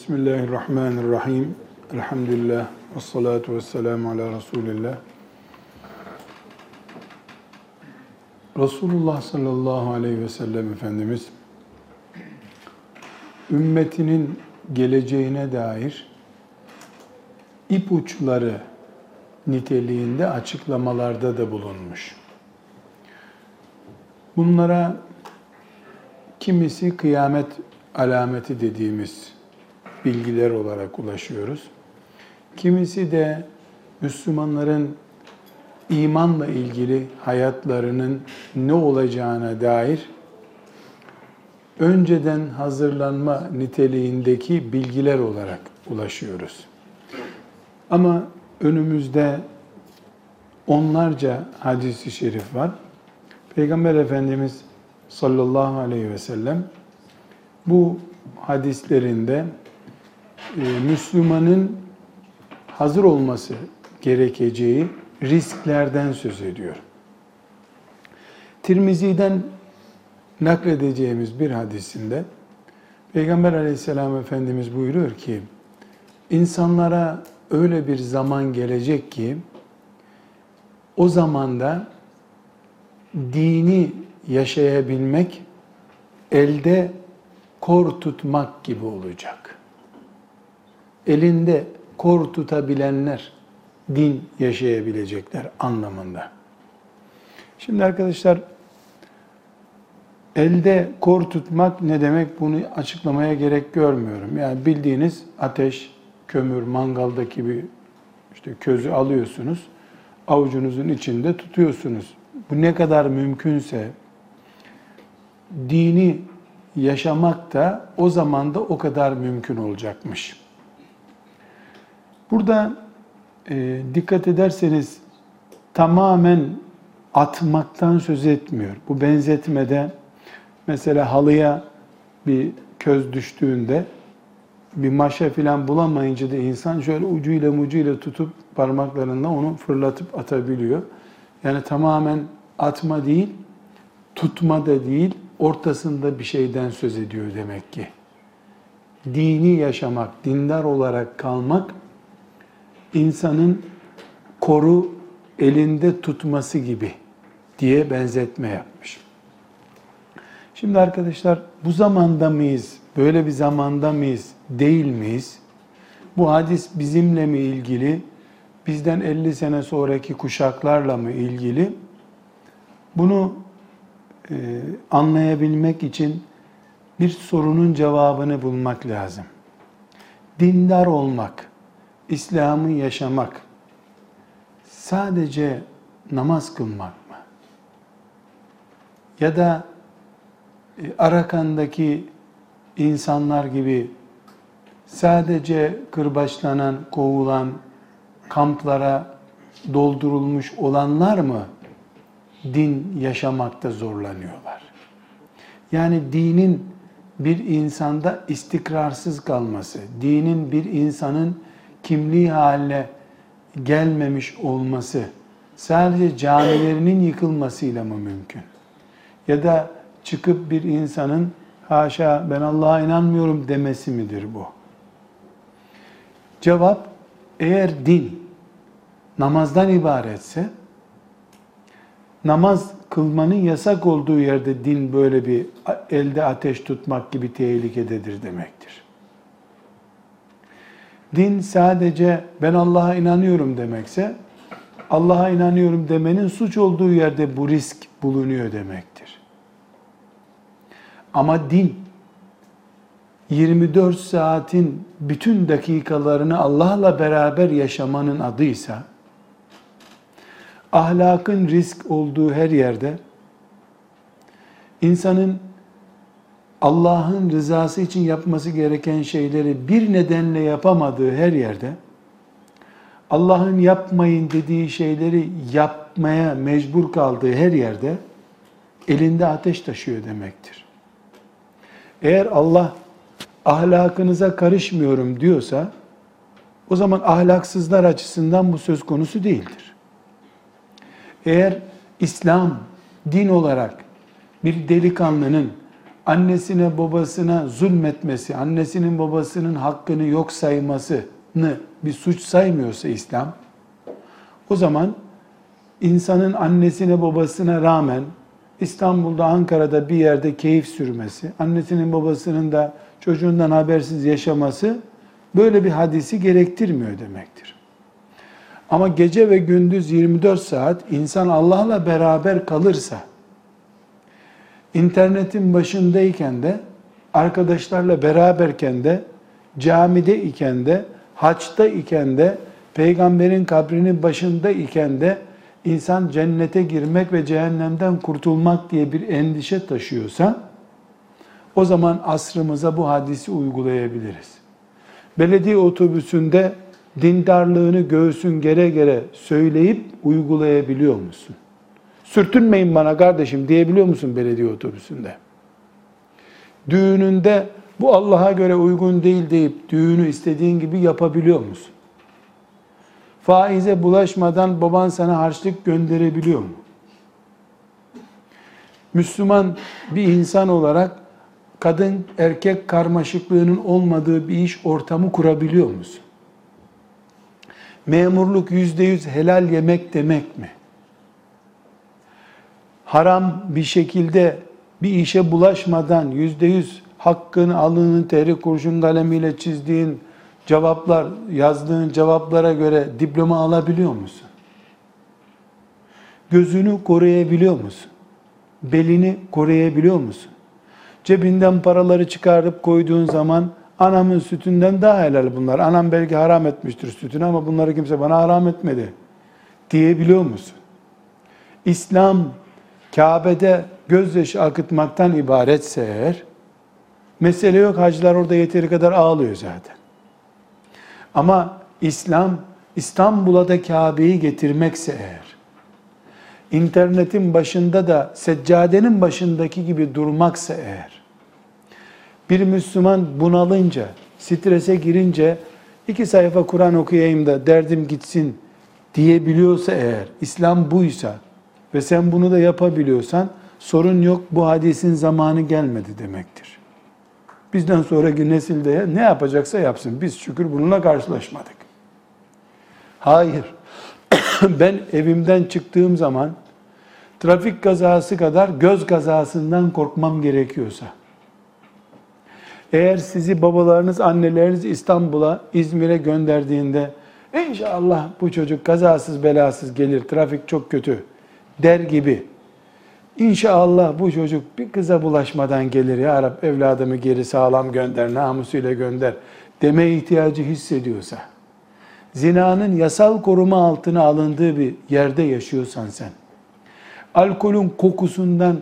Bismillahirrahmanirrahim. Elhamdülillah. Ve salatu ve selamu ala Resulillah. Resulullah sallallahu aleyhi ve sellem Efendimiz ümmetinin geleceğine dair ipuçları niteliğinde açıklamalarda da bulunmuş. Bunlara kimisi kıyamet alameti dediğimiz bilgiler olarak ulaşıyoruz. Kimisi de Müslümanların imanla ilgili hayatlarının ne olacağına dair önceden hazırlanma niteliğindeki bilgiler olarak ulaşıyoruz. Ama önümüzde onlarca hadisi şerif var. Peygamber Efendimiz sallallahu aleyhi ve sellem bu hadislerinde Müslümanın hazır olması gerekeceği risklerden söz ediyor. Tirmizi'den nakledeceğimiz bir hadisinde Peygamber aleyhisselam Efendimiz buyuruyor ki insanlara öyle bir zaman gelecek ki o zamanda dini yaşayabilmek elde kor tutmak gibi olacak. Elinde kor tutabilenler din yaşayabilecekler anlamında. Şimdi arkadaşlar elde kor tutmak ne demek bunu açıklamaya gerek görmüyorum. Yani bildiğiniz ateş, kömür, mangaldaki bir işte közü alıyorsunuz. Avucunuzun içinde tutuyorsunuz. Bu ne kadar mümkünse dini yaşamak da o zaman da o kadar mümkün olacakmış. Burada e, dikkat ederseniz tamamen atmaktan söz etmiyor. Bu benzetmede mesela halıya bir köz düştüğünde bir maşa filan bulamayınca da insan şöyle ucuyla mucuyla tutup parmaklarında onu fırlatıp atabiliyor. Yani tamamen atma değil, tutma da değil, ortasında bir şeyden söz ediyor demek ki. Dini yaşamak, dindar olarak kalmak insanın koru elinde tutması gibi diye benzetme yapmış. Şimdi arkadaşlar bu zamanda mıyız? Böyle bir zamanda mıyız? Değil miyiz? Bu hadis bizimle mi ilgili? Bizden 50 sene sonraki kuşaklarla mı ilgili? Bunu e, anlayabilmek için bir sorunun cevabını bulmak lazım. Dindar olmak, İslam'ı yaşamak sadece namaz kılmak mı? Ya da e, Arakan'daki insanlar gibi sadece kırbaçlanan, kovulan, kamplara doldurulmuş olanlar mı din yaşamakta zorlanıyorlar? Yani dinin bir insanda istikrarsız kalması, dinin bir insanın kimliği haline gelmemiş olması sadece camilerinin yıkılmasıyla mı mümkün? Ya da çıkıp bir insanın haşa ben Allah'a inanmıyorum demesi midir bu? Cevap eğer din namazdan ibaretse namaz kılmanın yasak olduğu yerde din böyle bir elde ateş tutmak gibi tehlikededir demektir. Din sadece ben Allah'a inanıyorum demekse Allah'a inanıyorum demenin suç olduğu yerde bu risk bulunuyor demektir. Ama din 24 saatin bütün dakikalarını Allah'la beraber yaşamanın adıysa ahlakın risk olduğu her yerde insanın Allah'ın rızası için yapması gereken şeyleri bir nedenle yapamadığı her yerde Allah'ın yapmayın dediği şeyleri yapmaya mecbur kaldığı her yerde elinde ateş taşıyor demektir. Eğer Allah ahlakınıza karışmıyorum diyorsa o zaman ahlaksızlar açısından bu söz konusu değildir. Eğer İslam din olarak bir delikanlının annesine babasına zulmetmesi, annesinin babasının hakkını yok saymasını bir suç saymıyorsa İslam, o zaman insanın annesine babasına rağmen İstanbul'da, Ankara'da bir yerde keyif sürmesi, annesinin babasının da çocuğundan habersiz yaşaması böyle bir hadisi gerektirmiyor demektir. Ama gece ve gündüz 24 saat insan Allah'la beraber kalırsa, internetin başındayken de, arkadaşlarla beraberken de, camide iken de, haçta iken de, peygamberin kabrinin başında iken de, insan cennete girmek ve cehennemden kurtulmak diye bir endişe taşıyorsa, o zaman asrımıza bu hadisi uygulayabiliriz. Belediye otobüsünde dindarlığını göğsün gere gere söyleyip uygulayabiliyor musun? Sürtünmeyin bana kardeşim diyebiliyor musun belediye otobüsünde? Düğününde bu Allah'a göre uygun değil deyip düğünü istediğin gibi yapabiliyor musun? Faize bulaşmadan baban sana harçlık gönderebiliyor mu? Müslüman bir insan olarak kadın erkek karmaşıklığının olmadığı bir iş ortamı kurabiliyor musun? Memurluk yüzde yüz helal yemek demek mi? Haram bir şekilde bir işe bulaşmadan yüzde yüz hakkını alının teri kurşun kalemiyle çizdiğin cevaplar, yazdığın cevaplara göre diploma alabiliyor musun? Gözünü koruyabiliyor musun? Belini koruyabiliyor musun? Cebinden paraları çıkarıp koyduğun zaman anamın sütünden daha helal bunlar. Anam belki haram etmiştir sütünü ama bunları kimse bana haram etmedi diyebiliyor musun? İslam Kabe'de gözyaşı akıtmaktan ibaretse eğer, mesele yok hacılar orada yeteri kadar ağlıyor zaten. Ama İslam İstanbul'a da Kabe'yi getirmekse eğer, internetin başında da seccadenin başındaki gibi durmaksa eğer, bir Müslüman bunalınca, strese girince, iki sayfa Kur'an okuyayım da derdim gitsin diyebiliyorsa eğer, İslam buysa ve sen bunu da yapabiliyorsan, sorun yok bu hadisin zamanı gelmedi demektir. Bizden sonraki nesilde ne yapacaksa yapsın. Biz şükür bununla karşılaşmadık. Hayır. ben evimden çıktığım zaman trafik kazası kadar göz kazasından korkmam gerekiyorsa, eğer sizi babalarınız, anneleriniz İstanbul'a, İzmir'e gönderdiğinde inşallah bu çocuk kazasız belasız gelir, trafik çok kötü der gibi. İnşallah bu çocuk bir kıza bulaşmadan gelir. Ya Rab evladımı geri sağlam gönder, namusuyla gönder deme ihtiyacı hissediyorsa, zinanın yasal koruma altına alındığı bir yerde yaşıyorsan sen, alkolün kokusundan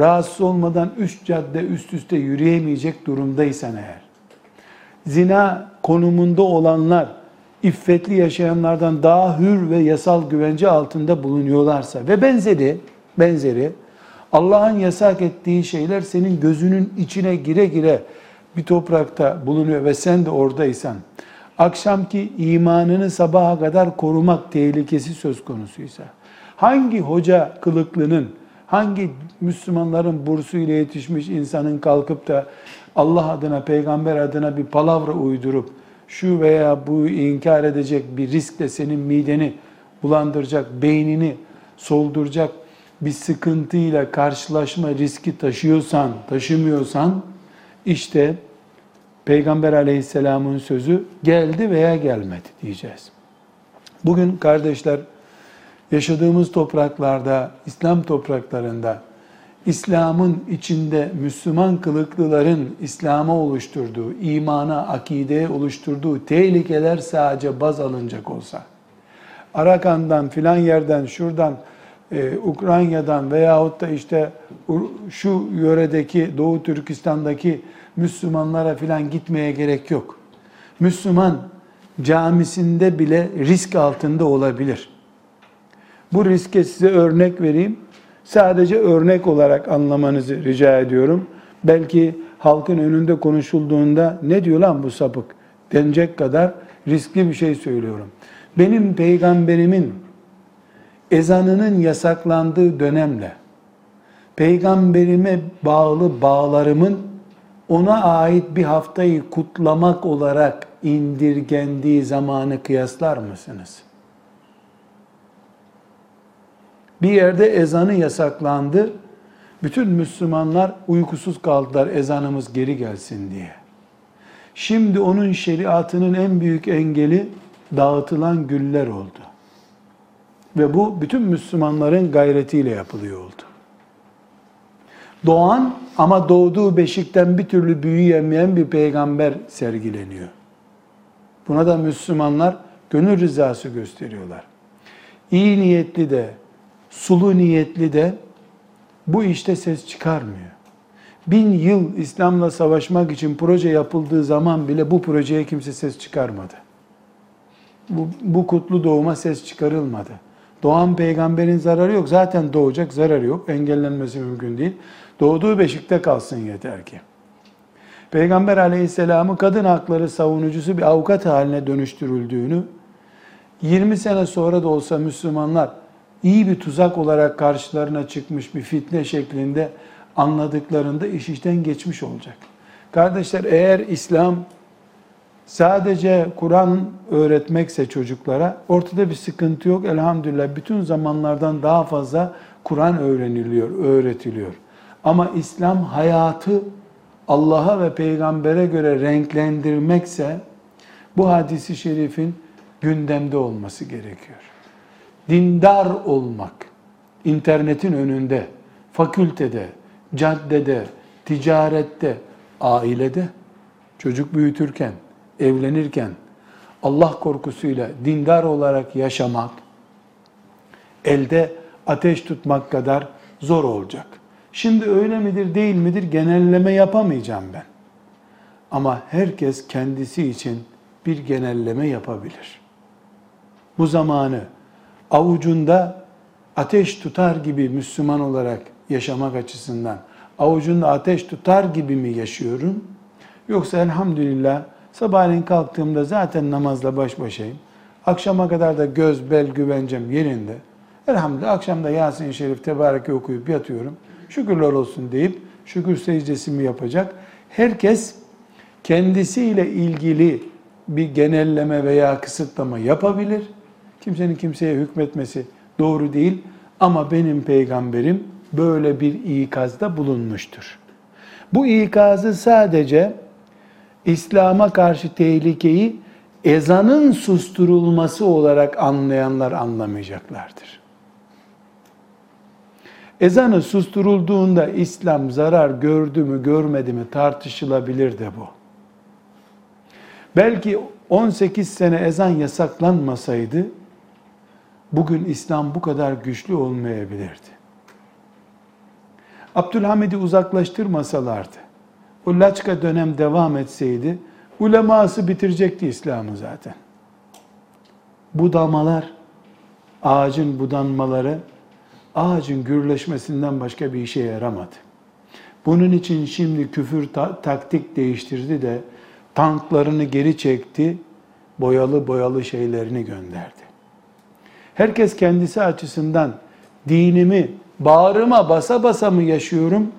rahatsız olmadan üst cadde üst üste yürüyemeyecek durumdaysan eğer, zina konumunda olanlar, iffetli yaşayanlardan daha hür ve yasal güvence altında bulunuyorlarsa ve benzeri, benzeri, Allah'ın yasak ettiği şeyler senin gözünün içine gire gire bir toprakta bulunuyor ve sen de oradaysan, akşamki imanını sabaha kadar korumak tehlikesi söz konusuysa, hangi hoca kılıklının, hangi Müslümanların bursu ile yetişmiş insanın kalkıp da Allah adına, peygamber adına bir palavra uydurup, şu veya bu inkar edecek bir riskle senin mideni bulandıracak, beynini solduracak bir sıkıntıyla karşılaşma riski taşıyorsan, taşımıyorsan işte Peygamber aleyhisselamın sözü geldi veya gelmedi diyeceğiz. Bugün kardeşler yaşadığımız topraklarda, İslam topraklarında İslam'ın içinde Müslüman kılıklıların İslam'a oluşturduğu, imana, akideye oluşturduğu tehlikeler sadece baz alınacak olsa, Arakan'dan filan yerden şuradan e, Ukrayna'dan veyahut da işte şu yöredeki Doğu Türkistan'daki Müslümanlara filan gitmeye gerek yok. Müslüman camisinde bile risk altında olabilir. Bu riske size örnek vereyim. Sadece örnek olarak anlamanızı rica ediyorum. Belki halkın önünde konuşulduğunda ne diyor lan bu sapık denecek kadar riskli bir şey söylüyorum. Benim peygamberimin ezanının yasaklandığı dönemle peygamberime bağlı bağlarımın ona ait bir haftayı kutlamak olarak indirgendiği zamanı kıyaslar mısınız? Bir yerde ezanı yasaklandı. Bütün Müslümanlar uykusuz kaldılar ezanımız geri gelsin diye. Şimdi onun şeriatının en büyük engeli dağıtılan güller oldu. Ve bu bütün Müslümanların gayretiyle yapılıyor oldu. Doğan ama doğduğu beşikten bir türlü büyüyemeyen bir peygamber sergileniyor. Buna da Müslümanlar gönül rızası gösteriyorlar. İyi niyetli de, sulu niyetli de bu işte ses çıkarmıyor. Bin yıl İslam'la savaşmak için proje yapıldığı zaman bile bu projeye kimse ses çıkarmadı. Bu, bu kutlu doğuma ses çıkarılmadı. Doğan peygamberin zararı yok. Zaten doğacak zararı yok. Engellenmesi mümkün değil. Doğduğu beşikte kalsın yeter ki. Peygamber aleyhisselamı kadın hakları savunucusu bir avukat haline dönüştürüldüğünü, 20 sene sonra da olsa Müslümanlar iyi bir tuzak olarak karşılarına çıkmış bir fitne şeklinde anladıklarında iş işten geçmiş olacak. Kardeşler eğer İslam sadece Kur'an öğretmekse çocuklara ortada bir sıkıntı yok. Elhamdülillah bütün zamanlardan daha fazla Kur'an öğreniliyor, öğretiliyor. Ama İslam hayatı Allah'a ve peygambere göre renklendirmekse bu hadisi şerifin gündemde olması gerekiyor. Dindar olmak, internetin önünde, fakültede, caddede, ticarette, ailede, çocuk büyütürken, evlenirken Allah korkusuyla dindar olarak yaşamak elde ateş tutmak kadar zor olacak. Şimdi öyle midir değil midir genelleme yapamayacağım ben. Ama herkes kendisi için bir genelleme yapabilir. Bu zamanı avucunda ateş tutar gibi Müslüman olarak yaşamak açısından avucunda ateş tutar gibi mi yaşıyorum? Yoksa elhamdülillah sabahleyin kalktığımda zaten namazla baş başayım. Akşama kadar da göz, bel, güvencem yerinde. Elhamdülillah akşamda Yasin-i Şerif Tebareke okuyup yatıyorum şükürler olsun deyip şükür secdesimi yapacak. Herkes kendisiyle ilgili bir genelleme veya kısıtlama yapabilir. Kimsenin kimseye hükmetmesi doğru değil ama benim peygamberim böyle bir ikazda bulunmuştur. Bu ikazı sadece İslam'a karşı tehlikeyi ezanın susturulması olarak anlayanlar anlamayacaklardır. Ezanı susturulduğunda İslam zarar gördü mü görmedi mi tartışılabilir de bu. Belki 18 sene ezan yasaklanmasaydı bugün İslam bu kadar güçlü olmayabilirdi. Abdülhamid'i uzaklaştırmasalardı, o laçka dönem devam etseydi, uleması bitirecekti İslam'ı zaten. Budamalar, ağacın budanmaları ağacın gürleşmesinden başka bir işe yaramadı. Bunun için şimdi küfür ta- taktik değiştirdi de tanklarını geri çekti, boyalı boyalı şeylerini gönderdi. Herkes kendisi açısından dinimi bağrıma basa basa mı yaşıyorum,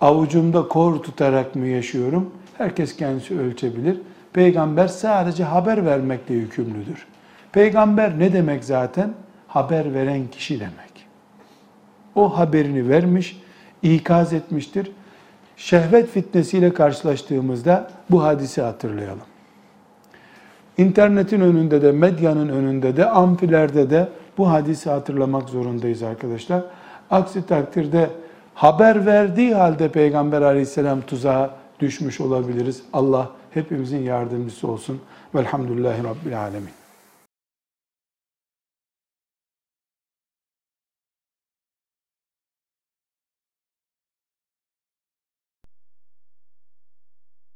avucumda kor tutarak mı yaşıyorum? Herkes kendisi ölçebilir. Peygamber sadece haber vermekle yükümlüdür. Peygamber ne demek zaten? Haber veren kişi demek o haberini vermiş, ikaz etmiştir. Şehvet fitnesiyle karşılaştığımızda bu hadisi hatırlayalım. İnternetin önünde de, medyanın önünde de, amfilerde de bu hadisi hatırlamak zorundayız arkadaşlar. Aksi takdirde haber verdiği halde Peygamber aleyhisselam tuzağa düşmüş olabiliriz. Allah hepimizin yardımcısı olsun. Velhamdülillahi Rabbil alemin.